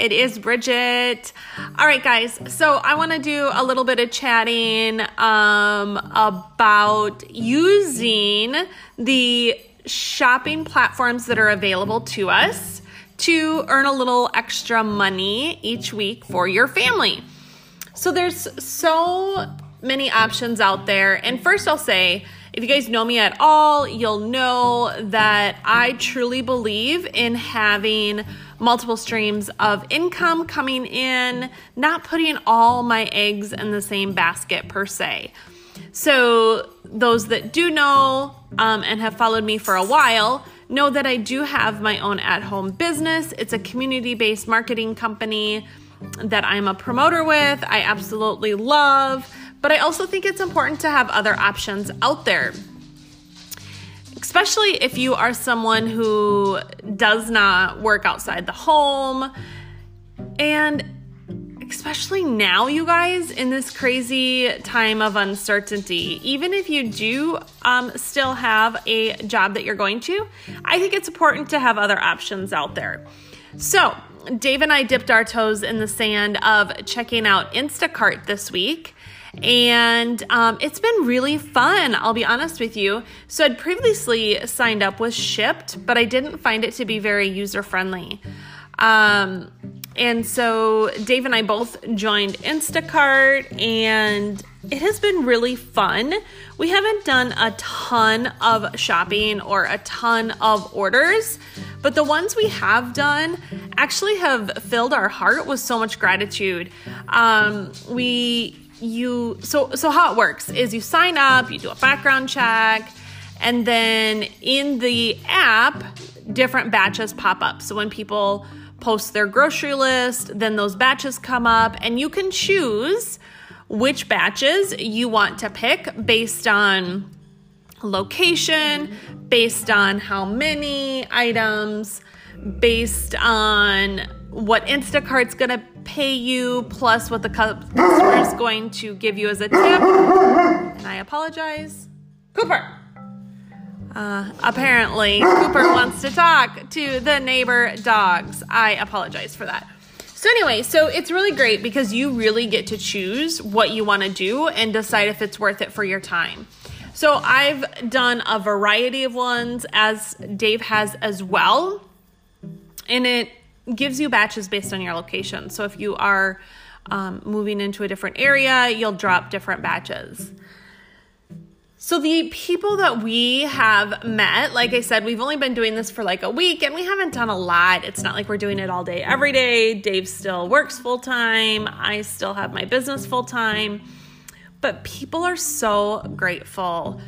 It is Bridget. All right, guys. So I want to do a little bit of chatting um, about using the shopping platforms that are available to us to earn a little extra money each week for your family. So there's so many options out there. And first, I'll say, if you guys know me at all, you'll know that I truly believe in having multiple streams of income coming in, not putting all my eggs in the same basket per se. So, those that do know um, and have followed me for a while know that I do have my own at home business. It's a community based marketing company that I'm a promoter with. I absolutely love. But I also think it's important to have other options out there. Especially if you are someone who does not work outside the home. And especially now, you guys, in this crazy time of uncertainty, even if you do um, still have a job that you're going to, I think it's important to have other options out there. So, Dave and I dipped our toes in the sand of checking out Instacart this week and um, it's been really fun, I'll be honest with you. So, I'd previously signed up with Shipt, but I didn't find it to be very user friendly. Um, and so, Dave and I both joined Instacart, and it has been really fun. We haven't done a ton of shopping or a ton of orders, but the ones we have done actually have filled our heart with so much gratitude. Um, we you so so how it works is you sign up, you do a background check, and then in the app, different batches pop up. So when people post their grocery list, then those batches come up, and you can choose which batches you want to pick based on location, based on how many items, based on what Instacart's gonna pay you plus what the customer is going to give you as a tip. And I apologize. Cooper. Uh, apparently, Cooper wants to talk to the neighbor dogs. I apologize for that. So, anyway, so it's really great because you really get to choose what you want to do and decide if it's worth it for your time. So, I've done a variety of ones as Dave has as well. And it gives you batches based on your location. So if you are um, moving into a different area, you'll drop different batches. So, the people that we have met, like I said, we've only been doing this for like a week and we haven't done a lot. It's not like we're doing it all day, every day. Dave still works full time. I still have my business full time. But people are so grateful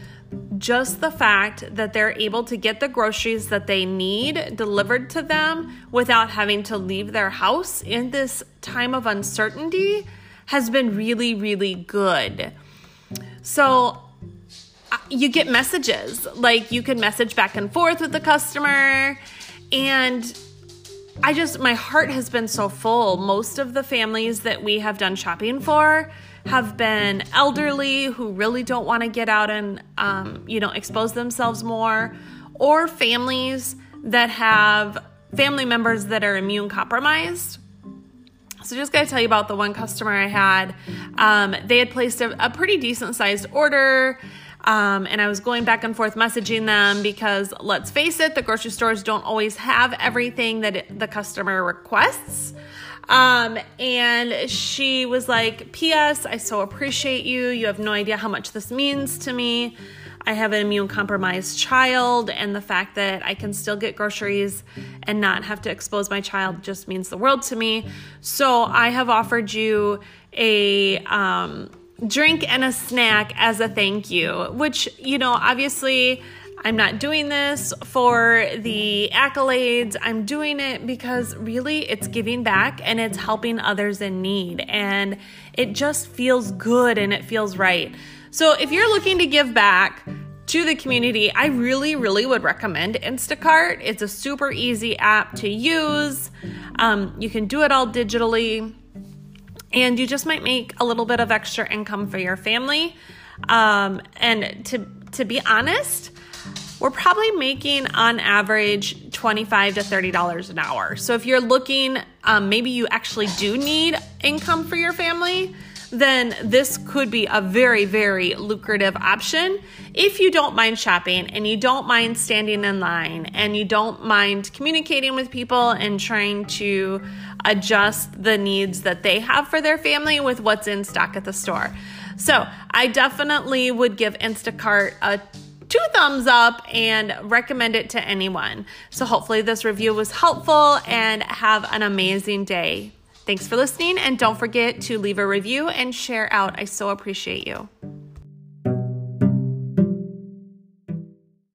just the fact that they're able to get the groceries that they need delivered to them without having to leave their house in this time of uncertainty has been really, really good. So, uh, you get messages like you can message back and forth with the customer and I just my heart has been so full. Most of the families that we have done shopping for have been elderly who really don't want to get out and um, you know expose themselves more or families that have family members that are immune compromised so just gotta tell you about the one customer i had um, they had placed a, a pretty decent sized order um, and I was going back and forth messaging them because let's face it, the grocery stores don't always have everything that the customer requests. Um, and she was like, P.S., I so appreciate you. You have no idea how much this means to me. I have an immune compromised child, and the fact that I can still get groceries and not have to expose my child just means the world to me. So I have offered you a um, drink and a snack as a thank you, which, you know, obviously I'm not doing this for the accolades. I'm doing it because really it's giving back and it's helping others in need. And it just feels good and it feels right. So if you're looking to give back, to the community, I really, really would recommend Instacart. It's a super easy app to use. Um, you can do it all digitally, and you just might make a little bit of extra income for your family. Um, and to to be honest, we're probably making on average 25 to $30 an hour. So if you're looking, um, maybe you actually do need income for your family, then this could be a very, very lucrative option if you don't mind shopping and you don't mind standing in line and you don't mind communicating with people and trying to adjust the needs that they have for their family with what's in stock at the store. So I definitely would give Instacart a two thumbs up and recommend it to anyone. So hopefully this review was helpful and have an amazing day. Thanks for listening and don't forget to leave a review and share out. I so appreciate you.